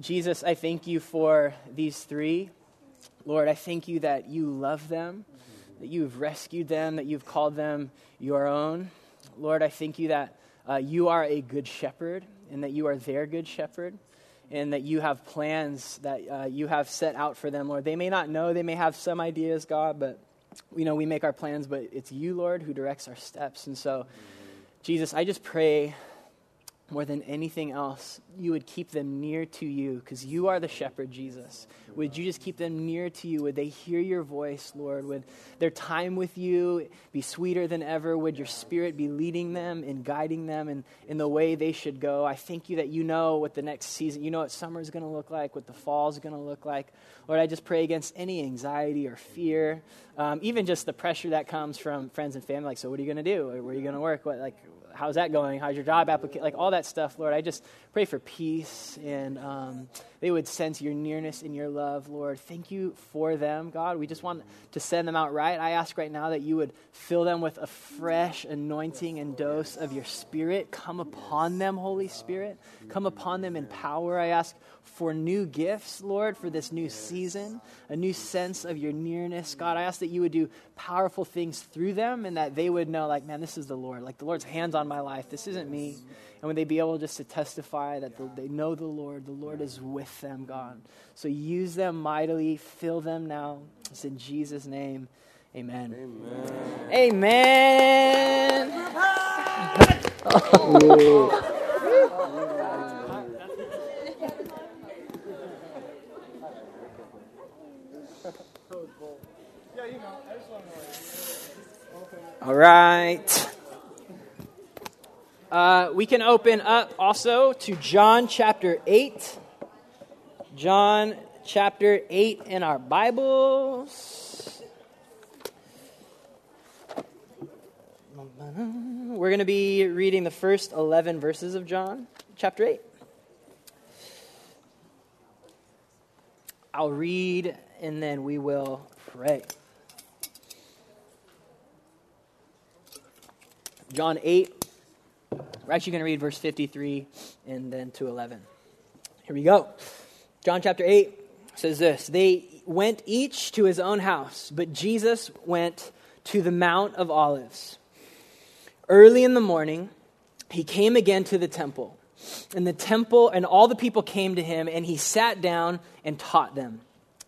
Jesus, I thank you for these three. Lord, I thank you that you love them, that you've rescued them, that you've called them your own. Lord, I thank you that uh, you are a good shepherd and that you are their good shepherd and that you have plans that uh, you have set out for them, Lord. They may not know, they may have some ideas, God, but you know, we make our plans, but it's you, Lord, who directs our steps. And so, Jesus, I just pray more than anything else, you would keep them near to you because you are the shepherd, Jesus. Would you just keep them near to you? Would they hear your voice, Lord? Would their time with you be sweeter than ever? Would your spirit be leading them and guiding them in, in the way they should go? I thank you that you know what the next season, you know what summer is going to look like, what the fall is going to look like. Lord, I just pray against any anxiety or fear, um, even just the pressure that comes from friends and family. Like, so what are you going to do? Where are you going to work? What, like, how's that going? How's your job application? Like all that stuff, Lord. I just pray for peace and um, they would sense your nearness and your love, Lord. Thank you for them, God. We just want to send them out right. I ask right now that you would fill them with a fresh anointing and dose of your Spirit. Come upon them, Holy Spirit. Come upon them in power. I ask for new gifts, Lord, for this new season, a new sense of your nearness. God, I ask that you would do powerful things through them and that they would know, like, man, this is the Lord. Like, the Lord's hands on my life. This isn't me. And would they be able just to testify that the, they know the Lord, the Lord is with them, God. So use them mightily, fill them now. It's in Jesus' name. Amen. Amen. Amen. All right. Uh, we can open up also to John chapter 8. John chapter 8 in our Bibles. We're going to be reading the first 11 verses of John chapter 8. I'll read and then we will pray. John 8, we're actually going to read verse 53 and then to 11. Here we go. John chapter 8 says this They went each to his own house, but Jesus went to the Mount of Olives. Early in the morning, he came again to the temple. And the temple and all the people came to him, and he sat down and taught them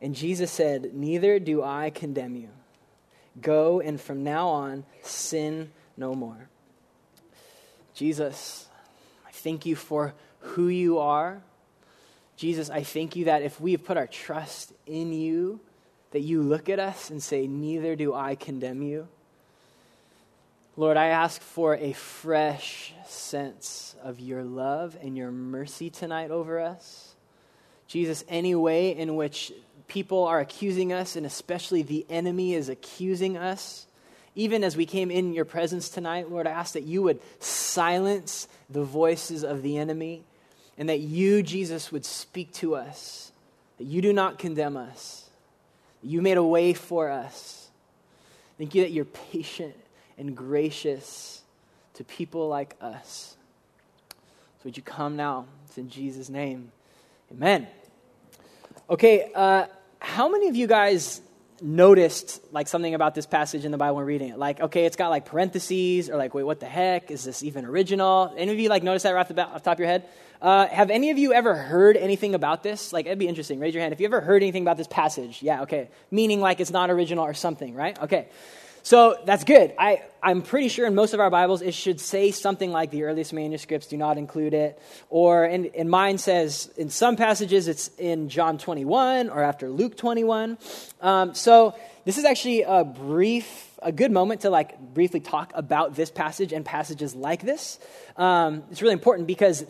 And Jesus said, Neither do I condemn you. Go and from now on sin no more. Jesus, I thank you for who you are. Jesus, I thank you that if we have put our trust in you, that you look at us and say, Neither do I condemn you. Lord, I ask for a fresh sense of your love and your mercy tonight over us. Jesus, any way in which people are accusing us, and especially the enemy is accusing us. Even as we came in your presence tonight, Lord, I ask that you would silence the voices of the enemy and that you, Jesus, would speak to us, that you do not condemn us, you made a way for us. Thank you that you're patient and gracious to people like us. So would you come now? It's in Jesus' name. Amen. Okay, uh, how many of you guys noticed like something about this passage in the Bible when reading it? Like, okay, it's got like parentheses, or like, wait, what the heck? Is this even original? Any of you like notice that right off the, off the top of your head? Uh, have any of you ever heard anything about this? Like, it'd be interesting. Raise your hand if you ever heard anything about this passage. Yeah, okay. Meaning like it's not original or something, right? Okay. So that's good. I, I'm pretty sure in most of our Bibles it should say something like the earliest manuscripts do not include it. Or in, in mine says in some passages it's in John 21 or after Luke 21. Um, so this is actually a brief a good moment to like briefly talk about this passage and passages like this. Um, it's really important because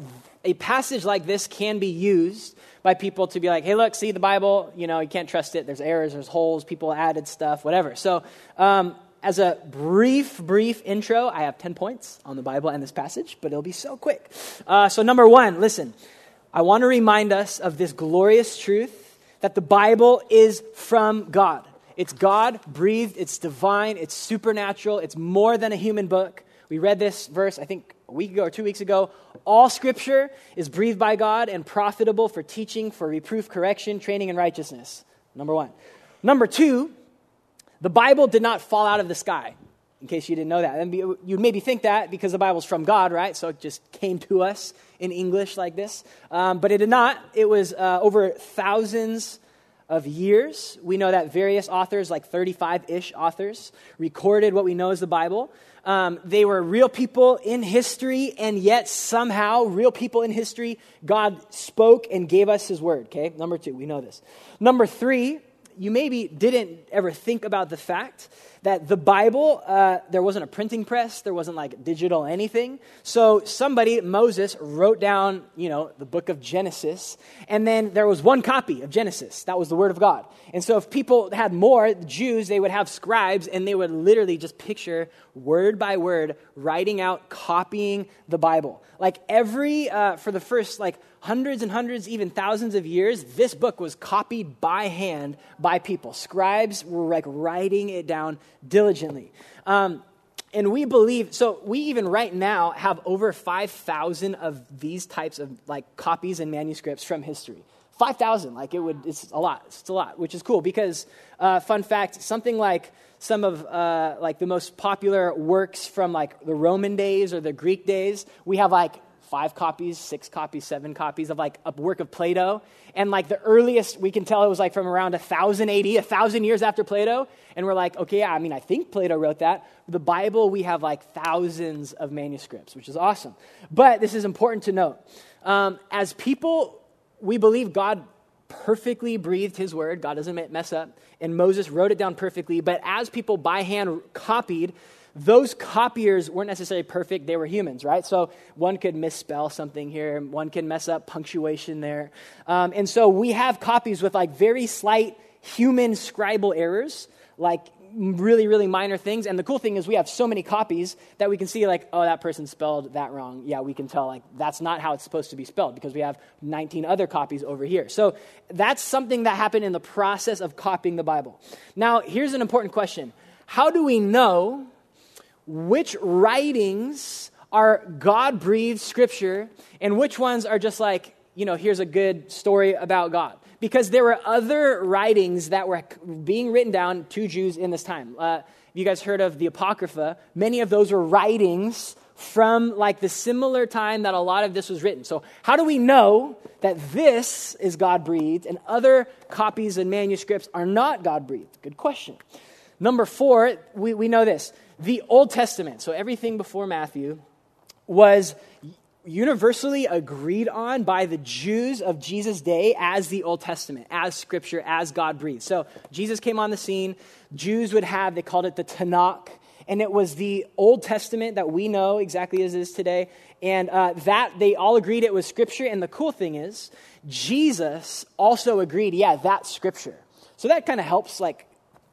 a passage like this can be used by people to be like, hey, look, see the Bible, you know, you can't trust it. There's errors, there's holes, people added stuff, whatever. So, um, as a brief, brief intro, I have 10 points on the Bible and this passage, but it'll be so quick. Uh, so, number one, listen, I want to remind us of this glorious truth that the Bible is from God. It's God breathed, it's divine, it's supernatural, it's more than a human book. We read this verse, I think, a week ago or two weeks ago. All scripture is breathed by God and profitable for teaching, for reproof, correction, training in righteousness. Number one. Number two, the Bible did not fall out of the sky, in case you didn't know that. And you'd maybe think that because the Bible's from God, right? So it just came to us in English like this. Um, but it did not. It was uh, over thousands of years. We know that various authors, like 35 ish authors, recorded what we know as the Bible. Um, they were real people in history, and yet somehow, real people in history, God spoke and gave us his word. Okay, number two, we know this. Number three, you maybe didn't ever think about the fact that the Bible, uh, there wasn't a printing press, there wasn't like digital anything. So somebody, Moses, wrote down, you know, the book of Genesis, and then there was one copy of Genesis. That was the Word of God. And so if people had more, Jews, they would have scribes, and they would literally just picture word by word, writing out, copying the Bible. Like every, uh, for the first like hundreds and hundreds, even thousands of years, this book was copied by hand by people. Scribes were like writing it down diligently. Um, and we believe, so we even right now have over 5,000 of these types of like copies and manuscripts from history. 5,000, like it would, it's a lot, it's a lot, which is cool because, uh, fun fact, something like some of uh, like the most popular works from like the Roman days or the Greek days, we have like five copies, six copies, seven copies of like a work of Plato. And like the earliest we can tell it was like from around 1000 AD, 1000 years after Plato. And we're like, okay, yeah, I mean, I think Plato wrote that. The Bible, we have like thousands of manuscripts, which is awesome. But this is important to note. Um, as people, we believe God perfectly breathed his word. God doesn't mess up. And Moses wrote it down perfectly. But as people by hand copied, those copiers weren't necessarily perfect. They were humans, right? So one could misspell something here, one can mess up punctuation there. Um, and so we have copies with like very slight human scribal errors, like really, really minor things. And the cool thing is we have so many copies that we can see, like, oh, that person spelled that wrong. Yeah, we can tell, like, that's not how it's supposed to be spelled because we have 19 other copies over here. So that's something that happened in the process of copying the Bible. Now, here's an important question How do we know which writings are God breathed scripture and which ones are just like, you know, here's a good story about God. Because there were other writings that were being written down to Jews in this time. Uh, you guys heard of the Apocrypha? Many of those were writings from like the similar time that a lot of this was written. So, how do we know that this is God breathed and other copies and manuscripts are not God breathed? Good question. Number four, we, we know this the Old Testament, so everything before Matthew, was universally agreed on by the Jews of Jesus' day as the Old Testament, as Scripture, as God breathed. So Jesus came on the scene. Jews would have, they called it the Tanakh, and it was the Old Testament that we know exactly as it is today. And uh, that they all agreed it was Scripture. And the cool thing is, Jesus also agreed, yeah, that's Scripture. So that kind of helps, like,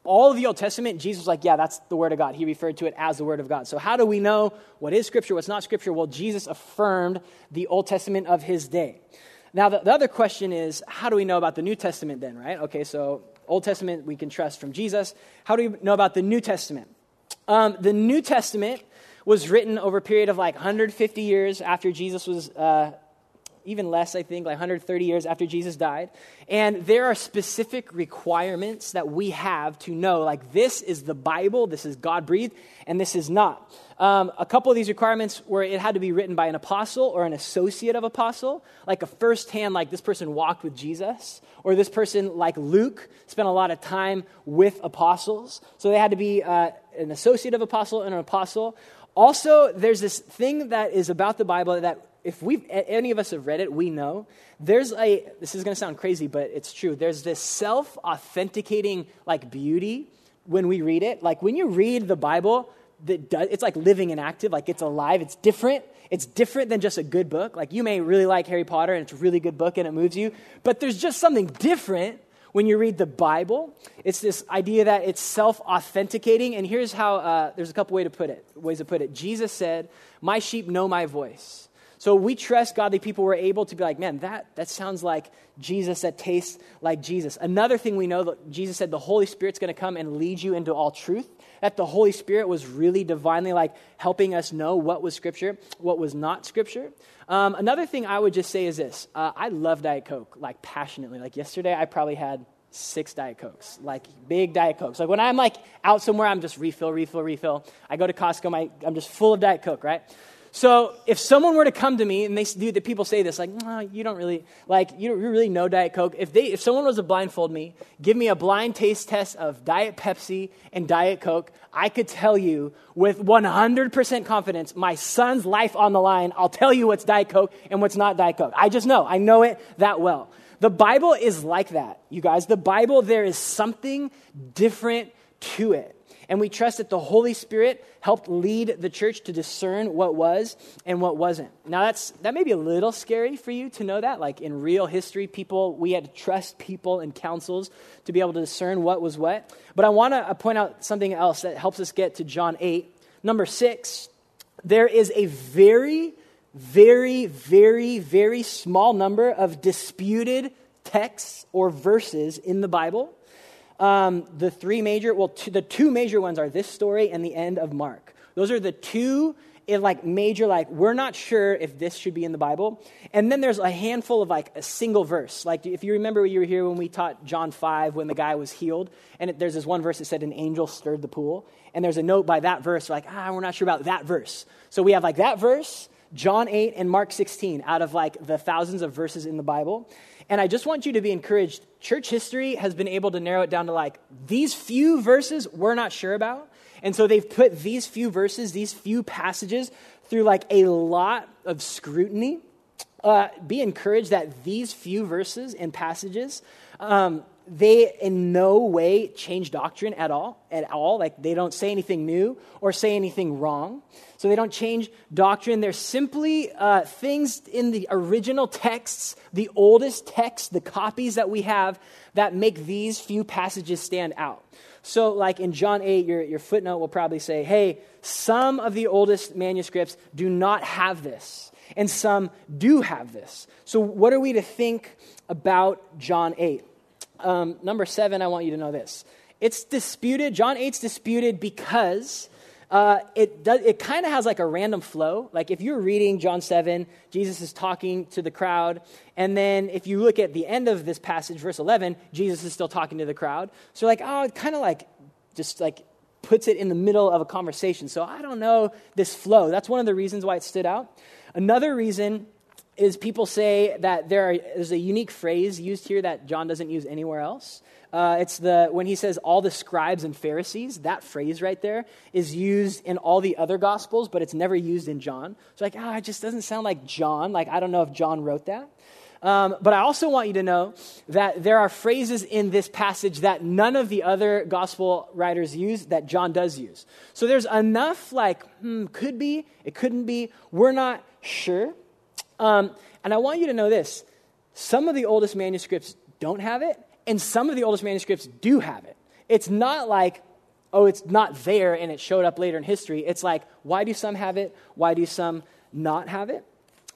all of the Old Testament, Jesus was like, yeah, that's the Word of God. He referred to it as the Word of God. So, how do we know what is Scripture, what's not Scripture? Well, Jesus affirmed the Old Testament of his day. Now, the, the other question is, how do we know about the New Testament then, right? Okay, so Old Testament we can trust from Jesus. How do we know about the New Testament? Um, the New Testament was written over a period of like 150 years after Jesus was, uh, even less, I think, like 130 years after Jesus died. And there are specific requirements that we have to know, like, this is the Bible, this is God breathed, and this is not. Um, a couple of these requirements were it had to be written by an apostle or an associate of apostle, like a firsthand, like this person walked with Jesus, or this person, like Luke, spent a lot of time with apostles. So they had to be uh, an associate of apostle and an apostle. Also, there's this thing that is about the Bible that if we any of us have read it, we know there's a this is going to sound crazy, but it's true. There's this self-authenticating like beauty when we read it. Like when you read the Bible, that does, it's like living and active, like it's alive, it's different. It's different than just a good book. Like you may really like Harry Potter and it's a really good book and it moves you, but there's just something different when you read the Bible. It's this idea that it's self authenticating. And here's how uh, there's a couple way to put it, ways to put it. Jesus said, My sheep know my voice. So we trust godly people were able to be like, man, that, that sounds like Jesus, that tastes like Jesus. Another thing we know that Jesus said the Holy Spirit's going to come and lead you into all truth that the Holy Spirit was really divinely like helping us know what was Scripture, what was not Scripture. Um, another thing I would just say is this uh, I love Diet Coke, like passionately. Like yesterday, I probably had six Diet Cokes, like big Diet Cokes. Like when I'm like out somewhere, I'm just refill, refill, refill. I go to Costco, my, I'm just full of Diet Coke, right? So if someone were to come to me and they do the people say this like, no, you don't really like you don't really know Diet Coke. If they if someone was to blindfold me, give me a blind taste test of Diet Pepsi and Diet Coke, I could tell you with 100% confidence, my son's life on the line. I'll tell you what's Diet Coke and what's not Diet Coke. I just know. I know it that well. The Bible is like that, you guys. The Bible, there is something different to it. And we trust that the Holy Spirit helped lead the church to discern what was and what wasn't. Now, that's, that may be a little scary for you to know that. Like in real history, people, we had to trust people and councils to be able to discern what was what. But I want to point out something else that helps us get to John 8. Number six, there is a very, very, very, very small number of disputed texts or verses in the Bible um, the three major, well, the two major ones are this story and the end of Mark. Those are the two in like major like we're not sure if this should be in the bible. And then there's a handful of like a single verse. Like if you remember you were here when we taught john 5 when the guy was healed and it, there's this one verse that said an angel stirred the pool. And there's a note by that verse like ah we're not sure about that verse. So we have like that verse john 8 and mark 16 out of like the thousands of verses in the bible and I just want you to be encouraged. Church history has been able to narrow it down to like these few verses we're not sure about. And so they've put these few verses, these few passages through like a lot of scrutiny. Uh, be encouraged that these few verses and passages um, they in no way change doctrine at all at all. Like they don't say anything new or say anything wrong. So they don't change doctrine. They're simply uh, things in the original texts the oldest texts the copies that we have that make these few passages stand out. So like in john 8 your, your footnote will probably say hey some of the oldest manuscripts do not have this and some do have this. So what are we to think about john 8 um, number seven, I want you to know this. It's disputed, John 8's disputed because uh, it, it kind of has like a random flow. Like if you're reading John 7, Jesus is talking to the crowd. And then if you look at the end of this passage, verse 11, Jesus is still talking to the crowd. So, like, oh, it kind of like just like puts it in the middle of a conversation. So I don't know this flow. That's one of the reasons why it stood out. Another reason is people say that there are, there's a unique phrase used here that John doesn't use anywhere else. Uh, it's the when he says all the scribes and Pharisees. That phrase right there is used in all the other gospels, but it's never used in John. So like, ah, oh, it just doesn't sound like John. Like I don't know if John wrote that. Um, but I also want you to know that there are phrases in this passage that none of the other gospel writers use that John does use. So there's enough like, hmm, could be, it couldn't be. We're not sure. Um, and I want you to know this some of the oldest manuscripts don't have it, and some of the oldest manuscripts do have it. It's not like, oh, it's not there and it showed up later in history. It's like, why do some have it? Why do some not have it?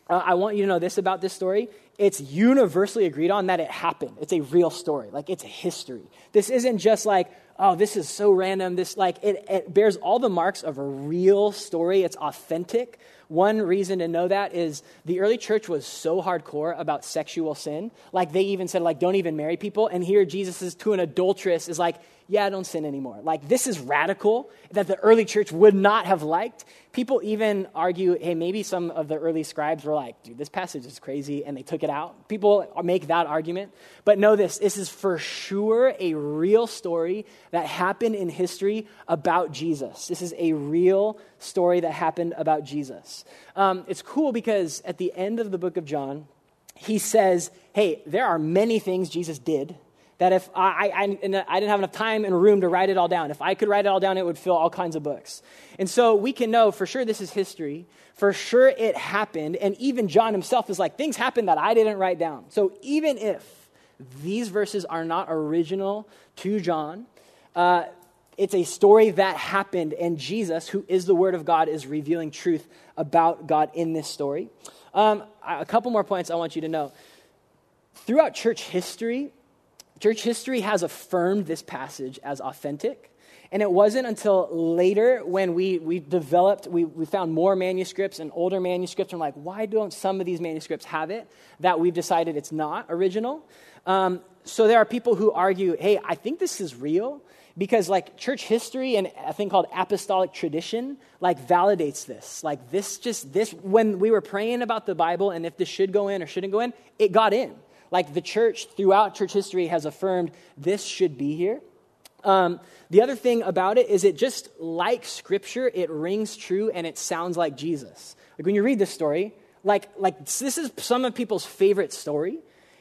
Uh, I want you to know this about this story. It's universally agreed on that it happened. It's a real story. Like, it's a history. This isn't just like, oh, this is so random. This, like, it, it bears all the marks of a real story. It's authentic One reason to know that is the early church was so hardcore about sexual sin. Like they even said, like, don't even marry people. And here Jesus is to an adulteress is like, yeah, don't sin anymore. Like, this is radical that the early church would not have liked. People even argue, hey, maybe some of the early scribes were like, dude, this passage is crazy, and they took it out. People make that argument. But know this this is for sure a real story that happened in history about Jesus. This is a real story that happened about Jesus. Um, it's cool because at the end of the book of John, he says, hey, there are many things Jesus did that if I, I, I, didn't have enough time and room to write it all down. If I could write it all down, it would fill all kinds of books. And so we can know for sure this is history. For sure it happened. And even John himself is like, things happened that I didn't write down. So even if these verses are not original to John, uh, it's a story that happened, and Jesus, who is the Word of God, is revealing truth about God in this story. Um, a couple more points I want you to know. Throughout church history, Church history has affirmed this passage as authentic. And it wasn't until later when we, we developed, we, we found more manuscripts and older manuscripts, and like, why don't some of these manuscripts have it? That we've decided it's not original. Um, so there are people who argue, hey, I think this is real because like church history and a thing called apostolic tradition like validates this like this just this when we were praying about the bible and if this should go in or shouldn't go in it got in like the church throughout church history has affirmed this should be here. Um, the other thing about it is it just like scripture, it rings true and it sounds like Jesus. Like when you read this story, like, like this is some of people's favorite story.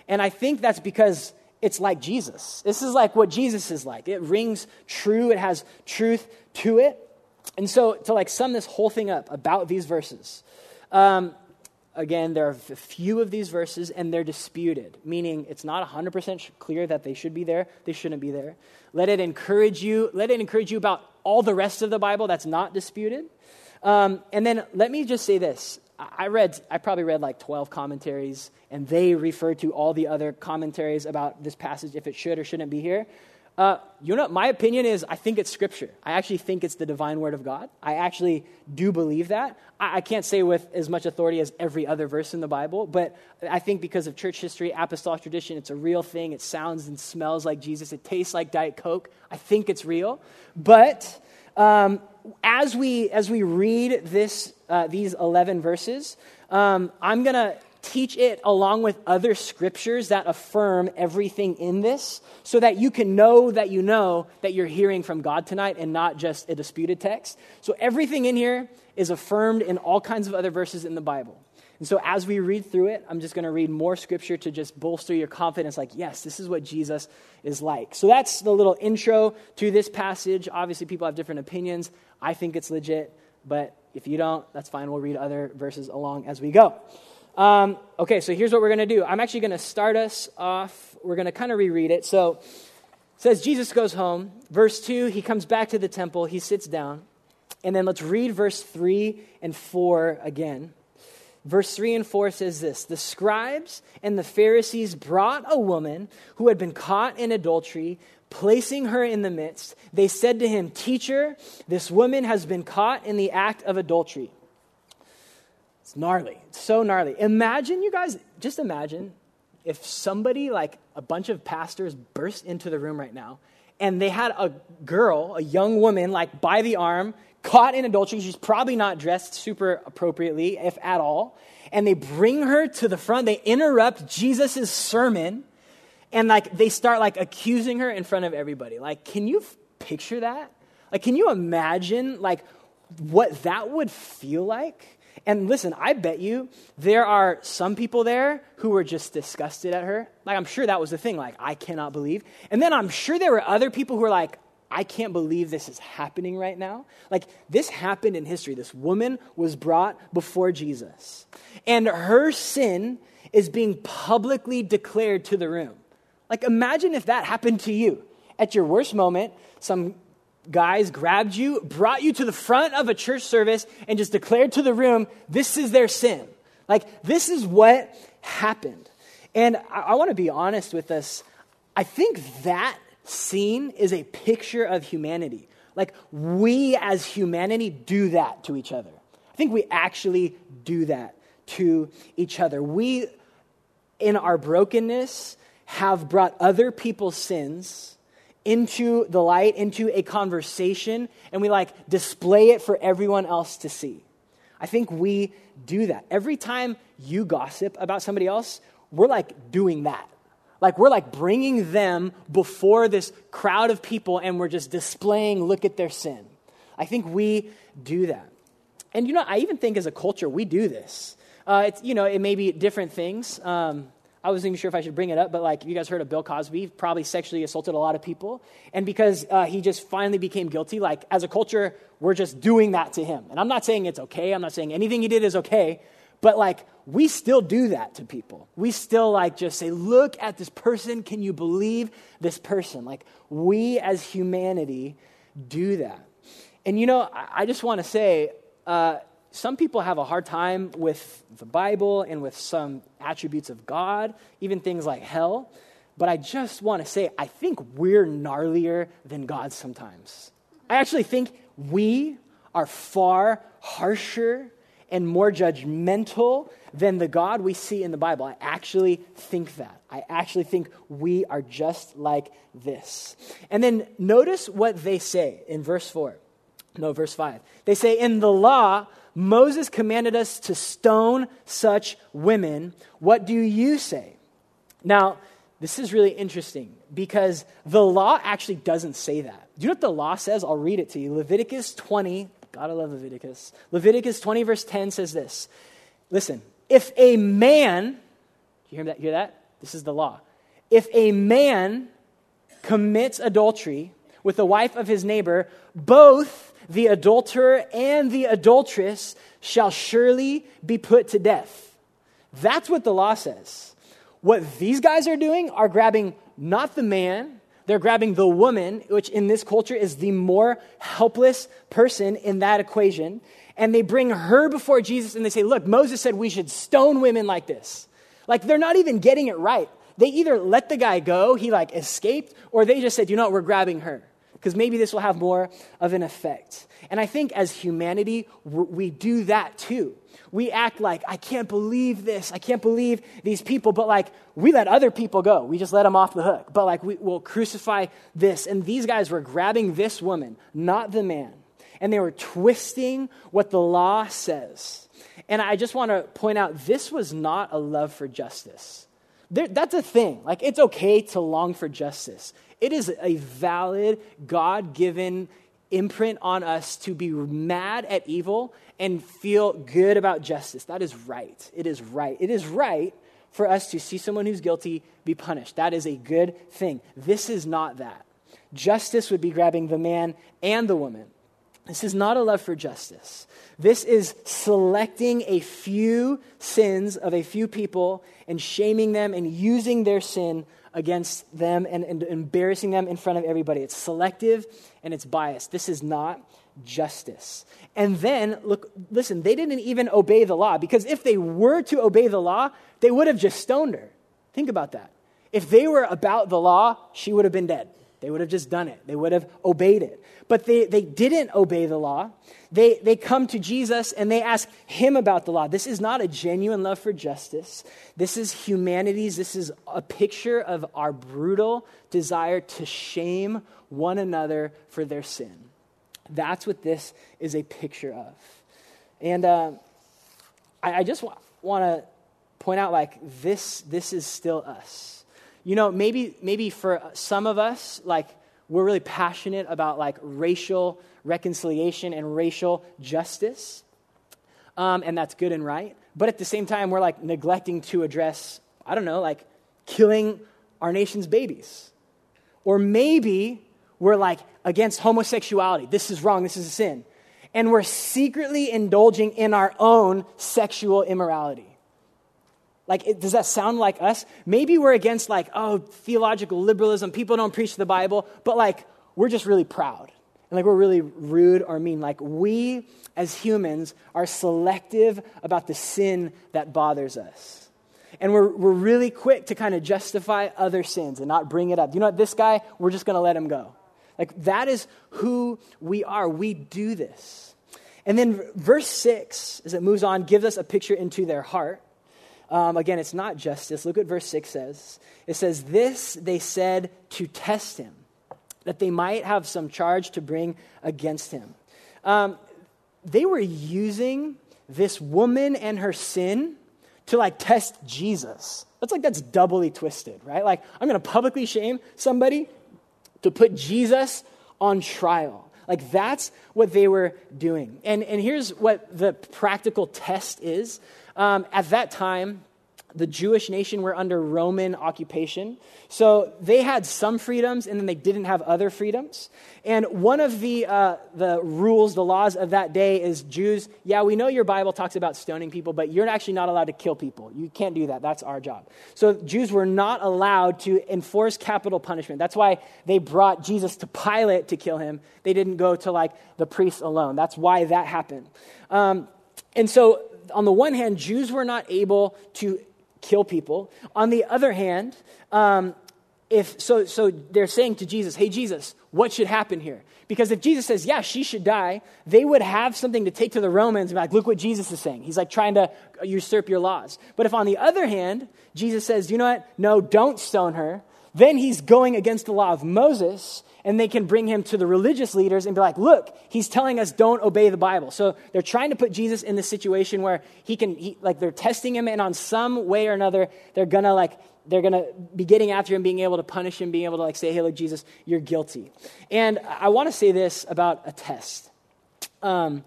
And I think that's because it's like Jesus. This is like what Jesus is like. It rings true, it has truth to it. And so to like sum this whole thing up about these verses, um, again, there are a few of these verses and they're disputed, meaning it's not 100% clear that they should be there, they shouldn't be there. Let it encourage you, let it encourage you about all the rest of the Bible that's not disputed. Um, and then let me just say this. I read, I probably read like 12 commentaries, and they refer to all the other commentaries about this passage, if it should or shouldn't be here. Uh, you know, my opinion is I think it's scripture. I actually think it's the divine word of God. I actually do believe that. I, I, can't say with as much authority as every other verse in the Bible, but I think because of church history, apostolic tradition, it's a real thing. It sounds and smells like Jesus. It tastes like Diet Coke. I think it's real. But um, as, we, as we read this, uh, these 11 verses, um, I'm going to teach it along with other scriptures that affirm everything in this so that you can know that you know that you're hearing from God tonight and not just a disputed text. So everything in here is affirmed in all kinds of other verses in the Bible. And so as we read through it, I'm just going to read more scripture to just bolster your confidence like, yes, this is what Jesus is like. So that's the little intro to this passage. Obviously, people have different opinions. I think it's legit, but if you don't, that's fine. We'll read other verses along as we go. Um, okay, so here's what we're going to do. I'm actually going to start us off. We're going to kind of reread it. So it says Jesus goes home. Verse 2, he comes back to the temple. He sits down. And then let's read verse 3 and 4 again. Verse 3 and 4 says this The scribes and the Pharisees brought a woman who had been caught in adultery. Placing her in the midst, they said to him, Teacher, this woman has been caught in the act of adultery. It's gnarly. It's so gnarly. Imagine, you guys, just imagine if somebody, like a bunch of pastors, burst into the room right now and they had a girl, a young woman, like by the arm, caught in adultery. She's probably not dressed super appropriately, if at all. And they bring her to the front. They interrupt Jesus' sermon and like they start like accusing her in front of everybody. Like, can you f- picture that? Like, can you imagine like what that would feel like? And listen, I bet you there are some people there who were just disgusted at her. Like, I'm sure that was the thing. Like, I cannot believe. And then I'm sure there were other people who were like, I can't believe this is happening right now. Like, this happened in history. This woman was brought before Jesus, and her sin is being publicly declared to the room. Like, imagine if that happened to you. At your worst moment, some guys grabbed you, brought you to the front of a church service, and just declared to the room, this is their sin. Like, this is what happened. And I, I want to be honest with us. I think that scene is a picture of humanity. Like, we as humanity do that to each other. I think we actually do that to each other. We, in our brokenness, have brought other people's sins into the light, into a conversation, and we like display it for everyone else to see. I think we do that. Every time you gossip about somebody else, we're like doing that. Like we're like bringing them before this crowd of people and we're just displaying, look at their sin. I think we do that. And you know, I even think as a culture, we do this. Uh, it's, you know, it may be different things. Um, I wasn't even sure if I should bring it up, but like you guys heard of Bill Cosby, probably sexually assaulted a lot of people. And because uh, he just finally became guilty, like as a culture, we're just doing that to him. And I'm not saying it's okay. I'm not saying anything he did is okay. But like we still do that to people. We still like just say, look at this person. Can you believe this person? Like we as humanity do that. And you know, I just want to say, uh, some people have a hard time with the Bible and with some attributes of God, even things like hell. But I just want to say, I think we're gnarlier than God sometimes. I actually think we are far harsher and more judgmental than the God we see in the Bible. I actually think that. I actually think we are just like this. And then notice what they say in verse 4. No, verse 5. They say, In the law, Moses commanded us to stone such women. What do you say? Now, this is really interesting because the law actually doesn't say that. Do you know what the law says? I'll read it to you. Leviticus 20, gotta love Leviticus. Leviticus 20, verse 10 says this Listen, if a man, you hear that? Hear that? This is the law. If a man commits adultery with the wife of his neighbor, both the adulterer and the adulteress shall surely be put to death. That's what the law says. What these guys are doing are grabbing not the man, they're grabbing the woman, which in this culture is the more helpless person in that equation, and they bring her before Jesus and they say, Look, Moses said we should stone women like this. Like they're not even getting it right. They either let the guy go, he like escaped, or they just said, You know what, we're grabbing her because maybe this will have more of an effect. And I think as humanity, we do that too. We act like, I can't believe this. I can't believe these people. But like, we let other people go. We just let them off the hook. But like, we will crucify this. And these guys were grabbing this woman, not the man. And they were twisting what the law says. And I just want to point out this was not a love for justice. There, that's a thing. Like, it's okay to long for justice. It is a valid, God given imprint on us to be mad at evil and feel good about justice. That is right. It is right. It is right for us to see someone who's guilty be punished. That is a good thing. This is not that. Justice would be grabbing the man and the woman. This is not a love for justice. This is selecting a few sins of a few people and shaming them and using their sin against them and, and embarrassing them in front of everybody. It's selective and it's biased. This is not justice. And then, look, listen, they didn't even obey the law because if they were to obey the law, they would have just stoned her. Think about that. If they were about the law, she would have been dead. They would have just done it, they would have obeyed it. But they, they didn't obey the law. They, they come to Jesus and they ask him about the law. This is not a genuine love for justice. This is humanity's, this is a picture of our brutal desire to shame one another for their sin. That's what this is a picture of. And uh, I, I just wa- want to point out like this, this is still us. You know, maybe, maybe for some of us, like we're really passionate about like racial reconciliation and racial justice. Um, and that's good and right. But at the same time, we're like neglecting to address, I don't know, like killing our nation's babies. Or maybe we're like against homosexuality. This is wrong. This is a sin. And we're secretly indulging in our own sexual immorality. Like, it, does that sound like us? Maybe we're against, like, oh, theological liberalism. People don't preach the Bible, but, like, we're just really proud. And, like, we're really rude or mean. Like, we as humans are selective about the sin that bothers us. And we're, we're really quick to kind of justify other sins and not bring it up. You know what? This guy, we're just going to let him go. Like, that is who we are. We do this. And then verse 6, as it moves on, gives us a picture into their heart. Um, again, it's not justice. Look what verse 6 says. It says, This they said to test him, that they might have some charge to bring against him. Um, they were using this woman and her sin to like test Jesus. That's like that's doubly twisted, right? Like I'm going to publicly shame somebody to put Jesus on trial. Like that's what they were doing. And, and here's what the practical test is. Um, at that time, the Jewish nation were under Roman occupation. So they had some freedoms and then they didn't have other freedoms. And one of the, uh, the rules, the laws of that day is Jews, yeah, we know your Bible talks about stoning people, but you're actually not allowed to kill people. You can't do that. That's our job. So Jews were not allowed to enforce capital punishment. That's why they brought Jesus to Pilate to kill him. They didn't go to like the priests alone. That's why that happened. Um, and so on the one hand, Jews were not able to kill people. On the other hand, um, if so, so they're saying to Jesus, "Hey, Jesus, what should happen here?" Because if Jesus says, "Yeah, she should die," they would have something to take to the Romans and be like, "Look what Jesus is saying." He's like trying to usurp your laws. But if on the other hand, Jesus says, "You know what? No, don't stone her," then he's going against the law of Moses, and they can bring him to the religious leaders and be like, look, he's telling us don't obey the Bible. So they're trying to put Jesus in the situation where he can, he, like, they're testing him, and on some way or another, they're gonna, like, they're gonna be getting after him, being able to punish him, being able to, like, say, hey, look, Jesus, you're guilty. And I wanna say this about a test. Um,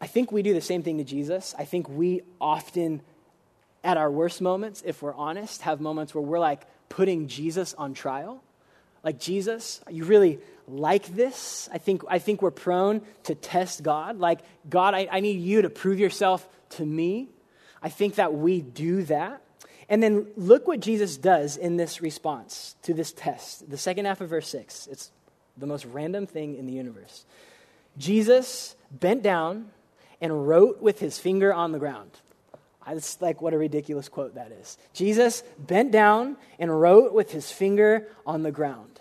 I think we do the same thing to Jesus. I think we often, at our worst moments, if we're honest, have moments where we're like putting Jesus on trial like Jesus? You really like this? I think, I think we're prone to test God. Like, God, I, I need you to prove yourself to me. I think that we do that. And then look what Jesus does in this response to this test. The second half of verse 6. It's the most random thing in the universe. Jesus bent down and wrote with his finger on the ground. It's like what a ridiculous quote that is. Jesus bent down and wrote with his finger on the ground.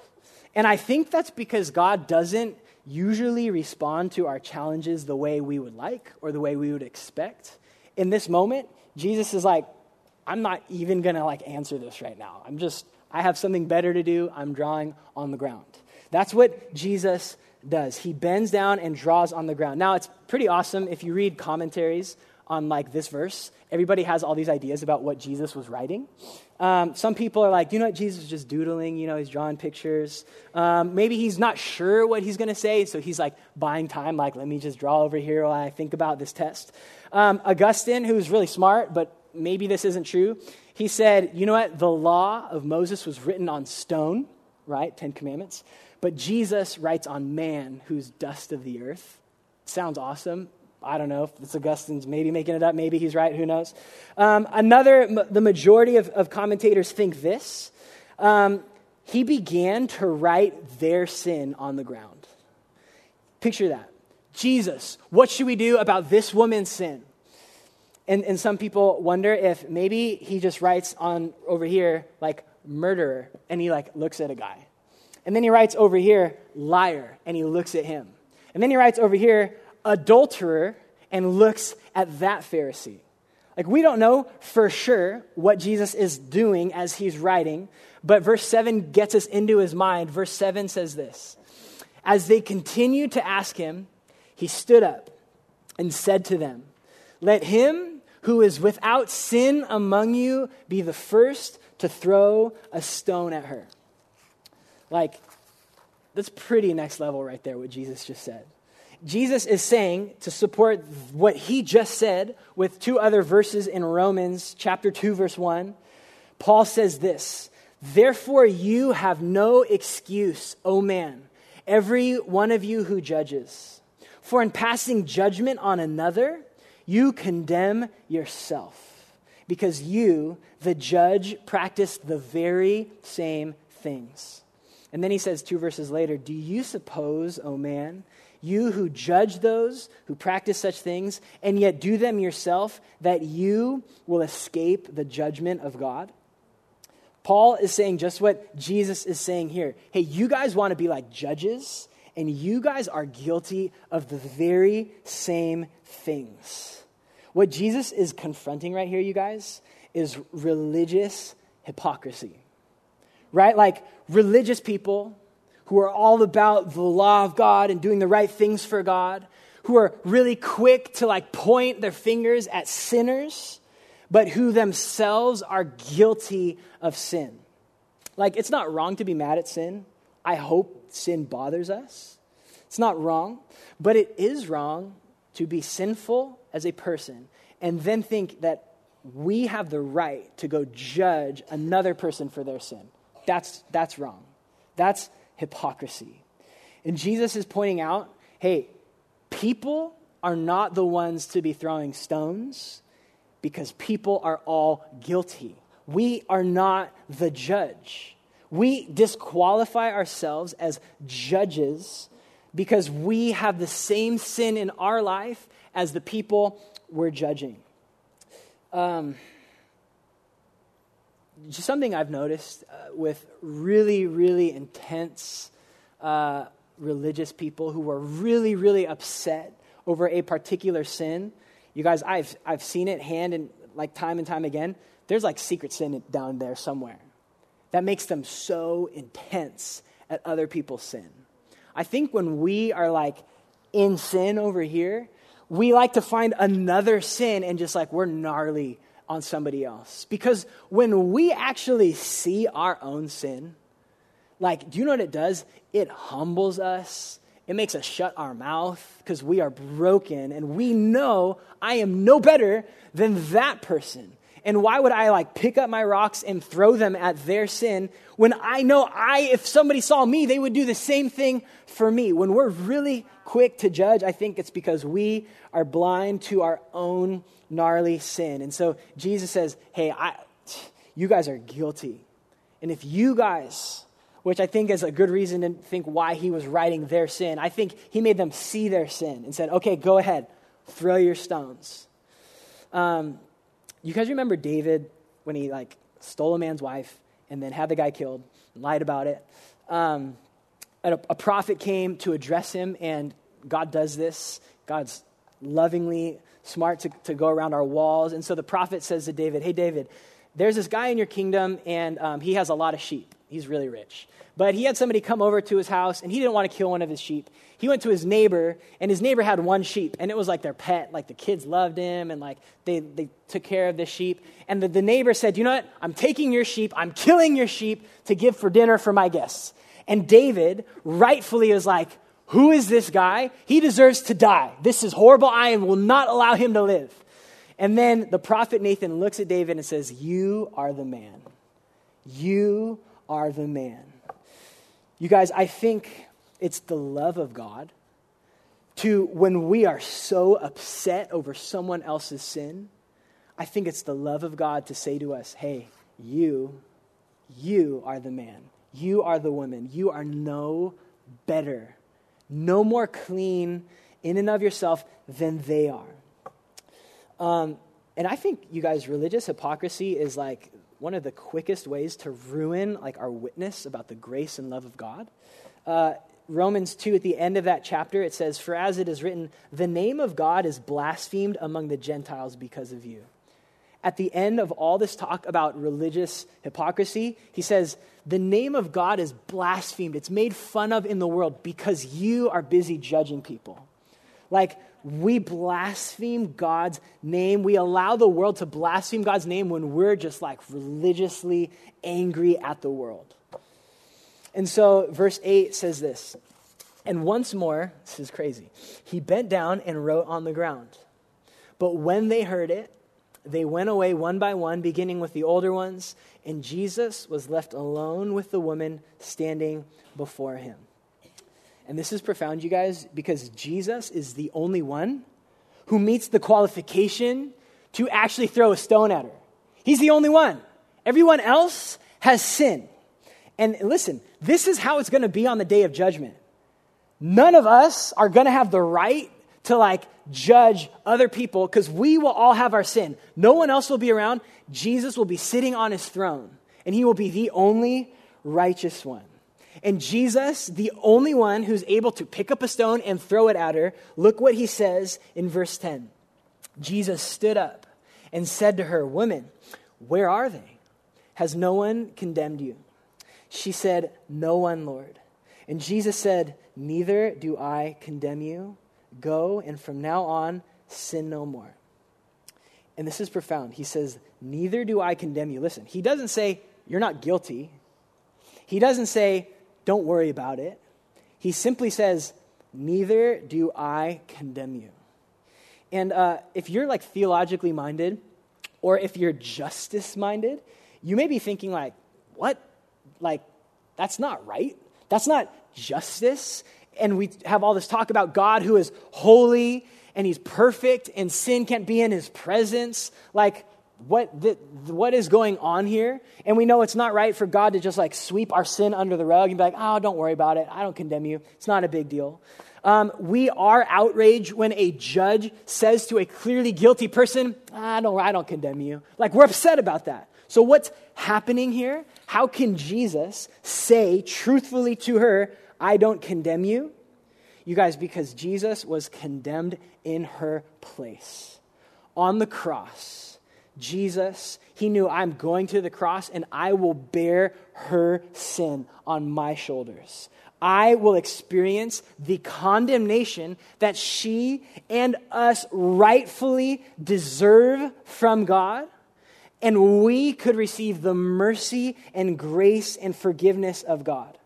And I think that's because God doesn't usually respond to our challenges the way we would like or the way we would expect. In this moment, Jesus is like, I'm not even going to like answer this right now. I'm just I have something better to do. I'm drawing on the ground. That's what Jesus does. He bends down and draws on the ground. Now, it's pretty awesome if you read commentaries on like this verse, everybody has all these ideas about what Jesus was writing. Um, some people are like, you know what, Jesus is just doodling, you know, he's drawing pictures. Um, maybe he's not sure what he's going to say, so he's like buying time, like, let me just draw over here while I think about this test. Um, Augustine, who's really smart, but maybe this isn't true, he said, you know what, the law of Moses was written on stone, right? Ten Commandments. But Jesus writes on man, who's dust of the earth. Sounds awesome. I don't know if it's Augustine's maybe making it up. Maybe he's right. Who knows? Um, another, the majority of, of commentators think this. Um, he began to write their sin on the ground. Picture that. Jesus, what should we do about this woman's sin? And, and some people wonder if maybe he just writes on over here, like murderer, and he like looks at a guy. And then he writes over here, liar, and he looks at him. And then he writes over here, adulterer and looks at that Pharisee. Like, we don't know for sure what Jesus is doing as he's writing, but verse 7 gets us into his mind. Verse 7 says this As they continued to ask him, he stood up and said to them, Let him who is without sin among you be the first to throw a stone at her. Like, that's pretty next level right there, what Jesus just said. Jesus is saying to support what he just said with two other verses in Romans chapter 2 verse 1. Paul says this, "Therefore you have no excuse, O man, every one of you who judges. For in passing judgment on another, you condemn yourself, because you, the judge, practice the very same things." And then he says two verses later, "Do you suppose, O man, you who judge those who practice such things and yet do them yourself, that you will escape the judgment of God? Paul is saying just what Jesus is saying here. Hey, you guys want to be like judges and you guys are guilty of the very same things. What Jesus is confronting right here, you guys, is religious hypocrisy. Right? Like religious people who are all about the law of God and doing the right things for God, who are really quick to like point their fingers at sinners, but who themselves are guilty of sin. Like, it's not wrong to be mad at sin. I hope sin bothers us. It's not wrong, but it is wrong to be sinful as a person and then think that we have the right to go judge another person for their sin. That's, that's wrong. That's hypocrisy. And Jesus is pointing out hey, people are not the ones to be throwing stones because people are all guilty. We are not the judge. We disqualify ourselves as judges because we have the same sin in our life as the people we're judging. Um, just something I've noticed uh, with really, really intense uh, religious people who are really, really upset over a particular sin. You guys, I've, I've seen it hand and like time and time again. There's like secret sin down there somewhere that makes them so intense at other people's sin. I think when we are like in sin over here, we like to find another sin and just like we're gnarly on somebody else. Because when we actually see our own sin, like, do you know what it does? It humbles us. It makes us shut our mouth because we are broken and we know I am no better than that person. And why would I like pick up my rocks and throw them at their sin when I know I, if somebody saw me, they would do the same thing for me? When we're really quick to judge, I think it's because we are blind to our own gnarly sin. And so Jesus says, Hey, I, you guys are guilty. And if you guys, which I think is a good reason to think why he was writing their sin, I think he made them see their sin and said, Okay, go ahead, throw your stones. Um, you guys remember David when he like stole a man's wife and then had the guy killed, lied about it? Um, a, a prophet came to address him, and God does this. God's lovingly smart to, to go around our walls. And so the prophet says to David, Hey, David, there's this guy in your kingdom, and um, he has a lot of sheep. He's really rich. But he had somebody come over to his house, and he didn't want to kill one of his sheep. He went to his neighbor, and his neighbor had one sheep, and it was like their pet. Like the kids loved him, and like they, they took care of the sheep. And the, the neighbor said, You know what? I'm taking your sheep, I'm killing your sheep to give for dinner for my guests. And David rightfully is like, Who is this guy? He deserves to die. This is horrible. I will not allow him to live. And then the prophet Nathan looks at David and says, You are the man. You are the man. You guys, I think it's the love of God to when we are so upset over someone else's sin. I think it's the love of God to say to us, hey, you, you are the man. You are the woman. You are no better, no more clean in and of yourself than they are. Um, and I think, you guys, religious hypocrisy is like one of the quickest ways to ruin like our witness about the grace and love of God. Uh, Romans 2, at the end of that chapter, it says, For as it is written, the name of God is blasphemed among the Gentiles because of you. At the end of all this talk about religious hypocrisy, he says, The name of God is blasphemed. It's made fun of in the world because you are busy judging people. Like, we blaspheme God's name. We allow the world to blaspheme God's name when we're just like religiously angry at the world. And so, verse 8 says this And once more, this is crazy, he bent down and wrote on the ground. But when they heard it, they went away one by one, beginning with the older ones, and Jesus was left alone with the woman standing before him. And this is profound, you guys, because Jesus is the only one who meets the qualification to actually throw a stone at her. He's the only one. Everyone else has sin. And listen, this is how it's going to be on the day of judgment. None of us are going to have the right to like judge other people because we will all have our sin. No one else will be around. Jesus will be sitting on his throne, and he will be the only righteous one. And Jesus, the only one who's able to pick up a stone and throw it at her, look what he says in verse 10. Jesus stood up and said to her, Woman, where are they? Has no one condemned you? She said, No one, Lord. And Jesus said, Neither do I condemn you. Go, and from now on, sin no more. And this is profound. He says, Neither do I condemn you. Listen, he doesn't say, You're not guilty. He doesn't say, Don't worry about it. He simply says, Neither do I condemn you. And uh, if you're like theologically minded, or if you're justice minded, you may be thinking, like, what? Like, that's not right. That's not justice. And we have all this talk about God who is holy and he's perfect and sin can't be in his presence. Like, what, the, what is going on here? And we know it's not right for God to just like sweep our sin under the rug and be like, oh, don't worry about it. I don't condemn you. It's not a big deal. Um, we are outraged when a judge says to a clearly guilty person, I don't, I don't condemn you. Like, we're upset about that. So, what's happening here? How can Jesus say truthfully to her, I don't condemn you? You guys, because Jesus was condemned in her place. On the cross, Jesus, he knew I'm going to the cross and I will bear her sin on my shoulders. I will experience the condemnation that she and us rightfully deserve from God, and we could receive the mercy and grace and forgiveness of God.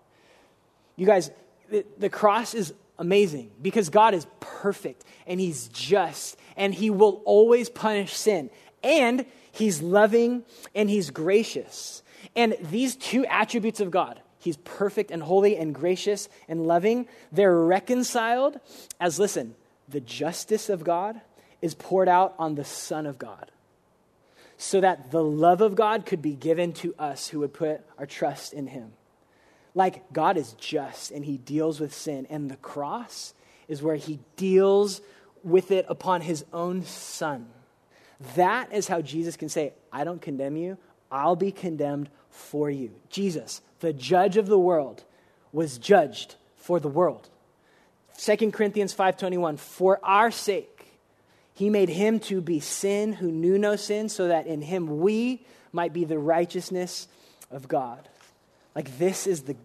You guys, the, the cross is amazing because God is perfect and He's just and He will always punish sin. And He's loving and He's gracious. And these two attributes of God, He's perfect and holy and gracious and loving. They're reconciled as, listen, the justice of God is poured out on the Son of God so that the love of God could be given to us who would put our trust in Him. Like God is just and He deals with sin, and the cross is where He deals with it upon His own Son. That is how Jesus can say, I don't condemn you, I'll be condemned for you. Jesus, the judge of the world, was judged for the world. 2 Corinthians 5:21 For our sake he made him to be sin who knew no sin so that in him we might be the righteousness of God. Like this is the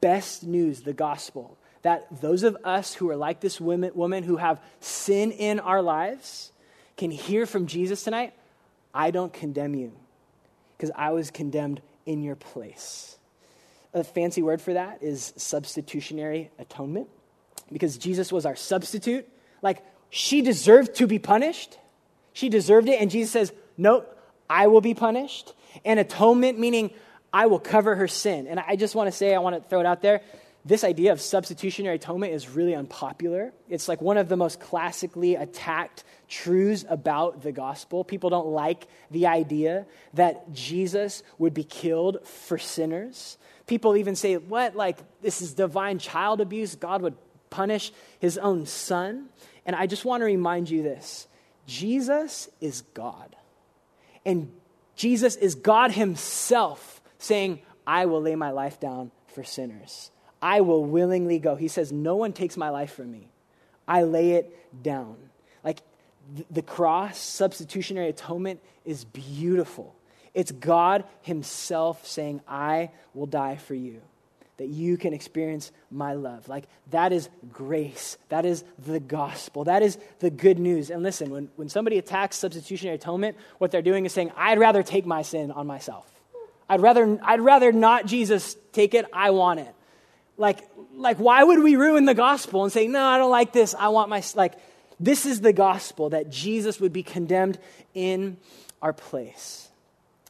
best news, the gospel, that those of us who are like this woman, woman who have sin in our lives can hear from Jesus tonight, I don't condemn you because I was condemned in your place. A fancy word for that is substitutionary atonement because Jesus was our substitute. Like, she deserved to be punished. She deserved it. And Jesus says, Nope, I will be punished. And atonement, meaning I will cover her sin. And I just want to say, I want to throw it out there. This idea of substitutionary atonement is really unpopular. It's like one of the most classically attacked truths about the gospel. People don't like the idea that Jesus would be killed for sinners. People even say, what? Like, this is divine child abuse. God would punish his own son. And I just want to remind you this Jesus is God. And Jesus is God himself saying, I will lay my life down for sinners. I will willingly go. He says, No one takes my life from me. I lay it down. Like the cross, substitutionary atonement, is beautiful. It's God Himself saying, I will die for you, that you can experience my love. Like that is grace. That is the gospel. That is the good news. And listen, when, when somebody attacks substitutionary atonement, what they're doing is saying, I'd rather take my sin on myself. I'd rather, I'd rather not Jesus take it, I want it. Like, like, why would we ruin the gospel and say, no, I don't like this, I want my, like, this is the gospel that Jesus would be condemned in our place.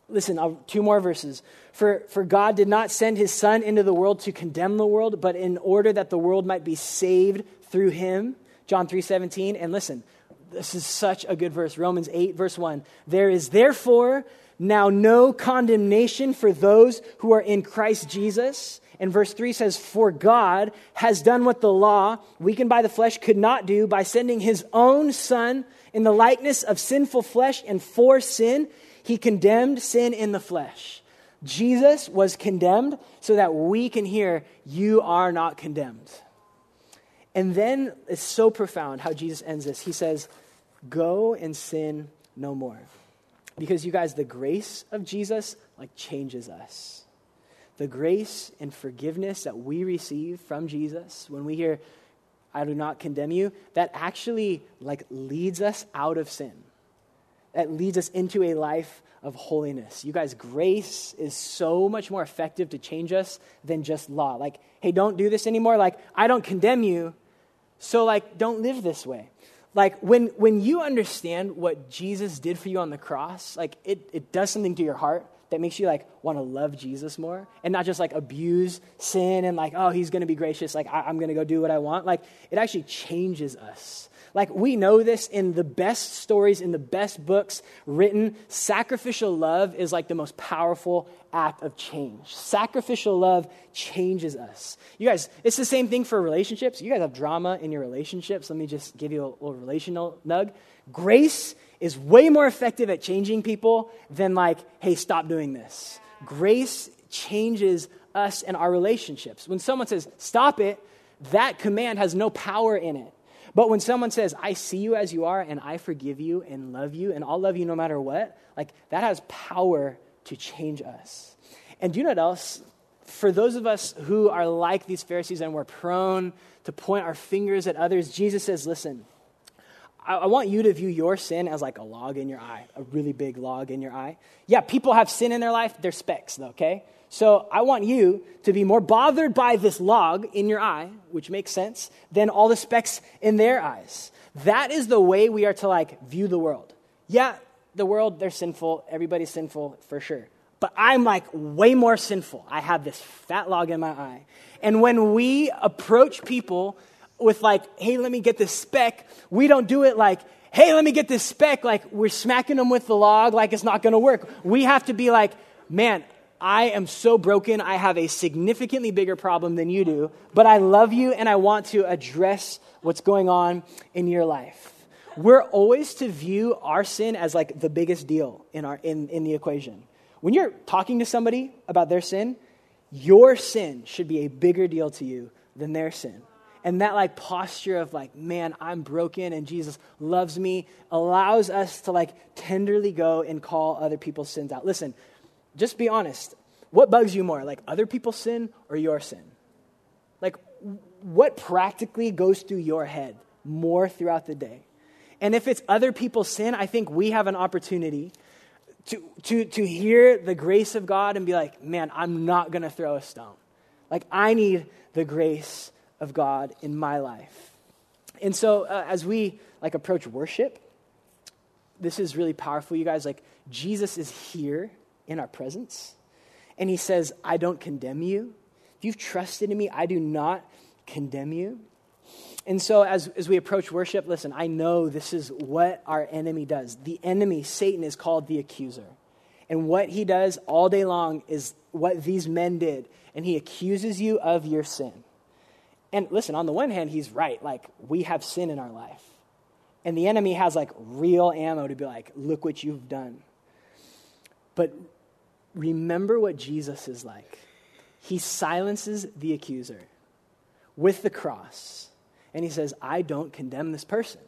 Listen, I'll, two more verses. For, for God did not send his Son into the world to condemn the world, but in order that the world might be saved through him. John 3 17. And listen, this is such a good verse. Romans 8, verse 1. There is therefore now no condemnation for those who are in Christ Jesus. And verse 3 says, For God has done what the law, weakened by the flesh, could not do by sending his own Son in the likeness of sinful flesh, and for sin, he condemned sin in the flesh. Jesus was condemned so that we can hear, You are not condemned. And then it's so profound how Jesus ends this. He says, Go and sin no more. Because you guys, the grace of Jesus like changes us. The grace and forgiveness that we receive from Jesus when we hear, I do not condemn you, that actually like leads us out of sin. That leads us into a life of holiness. You guys, grace is so much more effective to change us than just law. Like, hey, don't do this anymore. Like, I don't condemn you, so like, don't live this way. Like, when, when you understand what Jesus did for you on the cross, like, it, it does something to your heart that makes you like want to love Jesus more and not just like abuse sin and like, oh, he's to be gracious. Like, I, I'm to go do what I want. Like, it actually changes us like we know this in the best stories, in the best books written. Sacrificial love is like the most powerful act of change. Sacrificial love changes us. You guys, it's the same thing for relationships. You guys have drama in your relationships. Let me just give you a little relational nug. Grace is way more effective at changing people than like, hey, stop doing this. Grace changes us and our relationships. When someone says, stop it, that command has no power in it. But when someone says, I see you as you are, and I forgive you and love you, and I'll love you no matter what, like that has power to change us. And do you know what else? For those of us who are like these Pharisees and we're prone to point our fingers at others, Jesus says, Listen, I, want you to view your sin as like a log in your eye, a really big log in your eye. Yeah, people have sin in their life, they're specks, though, okay? So I want you to be more bothered by this log in your eye, which makes sense, than all the specks in their eyes. That is the way we are to like view the world. Yeah, the world, they're sinful. Everybody's sinful for sure. But I'm like way more sinful. I have this fat log in my eye. And when we approach people with like, hey, let me get this speck, we don't do it like, hey, let me get this speck, like we're smacking them with the log like it's not gonna work. We have to be like, man, I am so broken. I have a significantly bigger problem than you do, but I love you and I want to address what's going on in your life. We're always to view our sin as like the biggest deal in, our, in, in the equation. When you're talking to somebody about their sin, your sin should be a bigger deal to you than their sin. And that like posture of like, man, I'm broken and Jesus loves me allows us to like tenderly go and call other people's sins out. Listen, just be honest. What bugs you more, like other people's sin or your sin? Like, what practically goes through your head more throughout the day? And if it's other people's sin, I think we have an opportunity to, to, to hear the grace of God and be like, man, I'm not going to throw a stone. Like, I need the grace of God in my life. And so, uh, as we like approach worship, this is really powerful, you guys. Like, Jesus is here in our presence. And he says, I don't condemn you. If you've trusted in me, I do not condemn you. And so, as, as we approach worship, listen, I know this is what our enemy does. The enemy, Satan, is called the accuser. And what he does all day long is what these men did. And he accuses you of your sin. And listen, on the one hand, he's right. Like, we have sin in our life. And the enemy has like real ammo to be like, look what you've done. But remember what Jesus is like. He silences the accuser with the cross, and he says, I don't condemn this person.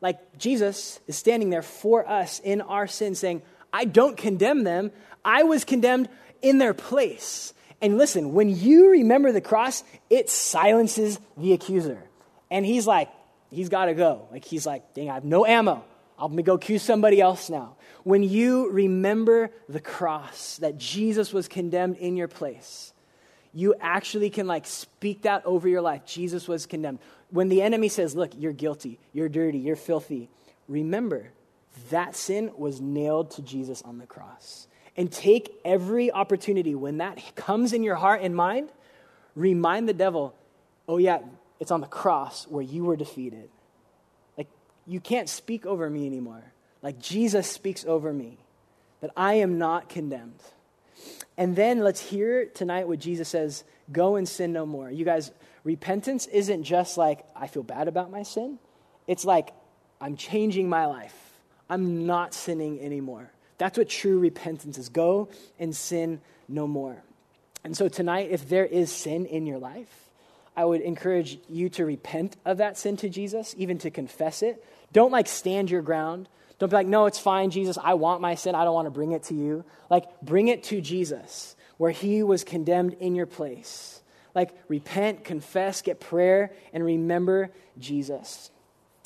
Like Jesus is standing there for us in our sin, saying, I don't condemn them. I was condemned in their place. And listen, when you remember the cross, it silences the accuser. And he's like, he's got to go. Like, he's like, dang, I have no ammo. I'm going to go accuse somebody else now. When you remember the cross, that Jesus was condemned in your place, you actually can like speak that over your life. Jesus was condemned. When the enemy says, Look, you're guilty, you're dirty, you're filthy, remember that sin was nailed to Jesus on the cross. And take every opportunity when that comes in your heart and mind, remind the devil, Oh, yeah, it's on the cross where you were defeated Like, you can't speak over me anymore. Like Jesus speaks over me, that I am not condemned. And then let's hear tonight what Jesus says go and sin no more. You guys, repentance isn't just like, I feel bad about my sin. It's like, I'm changing my life. I'm not sinning anymore. That's what true repentance is. Go and sin no more. And so tonight, if there is sin in your life, I would encourage you to repent of that sin to Jesus, even to confess it. Don't like stand your ground. Don't be like, no, it's fine, Jesus. I want my sin. I don't want to bring it to you. Like, bring it to Jesus, where he was condemned in your place. Like, repent, confess, get prayer, and remember Jesus.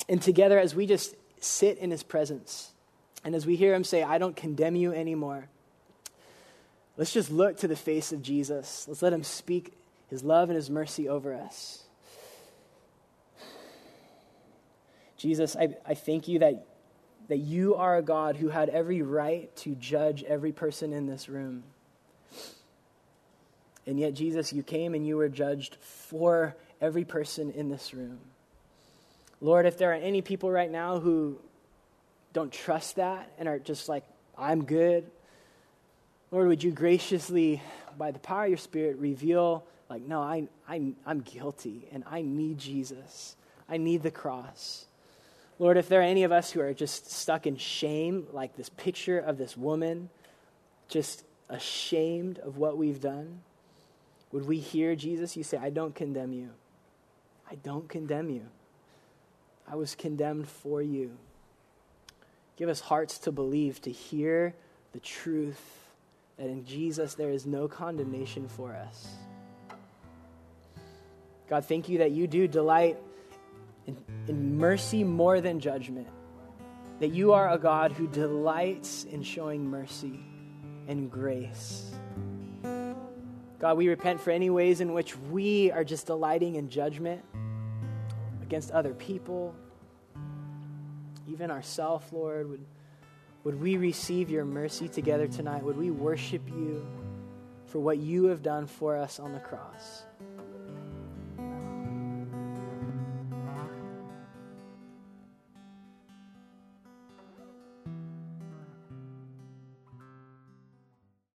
And together, as we just sit in his presence, and as we hear him say, I don't condemn you anymore, let's just look to the face of Jesus. Let's let him speak his love and his mercy over us. Jesus, I, I thank you that, that you are a God who had every right to judge every person in this room. And yet, Jesus, you came and you were judged for every person in this room. Lord, if there are any people right now who don't trust that and are just like, I'm good, Lord, would you graciously, by the power of your Spirit, reveal, like, no, I, I, I'm guilty and I need Jesus. I need the cross. Lord, if there are any of us who are just stuck in shame, like this picture of this woman, just ashamed of what we've done, would we hear Jesus? You say, I don't condemn you. I don't condemn you. I was condemned for you. Give us hearts to believe, to hear the truth that in Jesus there is no condemnation for us. God, thank you that you do delight in, in, mercy more than judgment. That you are a God who delights in showing mercy and grace. God, we repent for any ways in which we are just delighting in judgment against other people, even ourselves, Lord. Would, would we receive your mercy together tonight? Would we worship you for what you have done for us on the cross?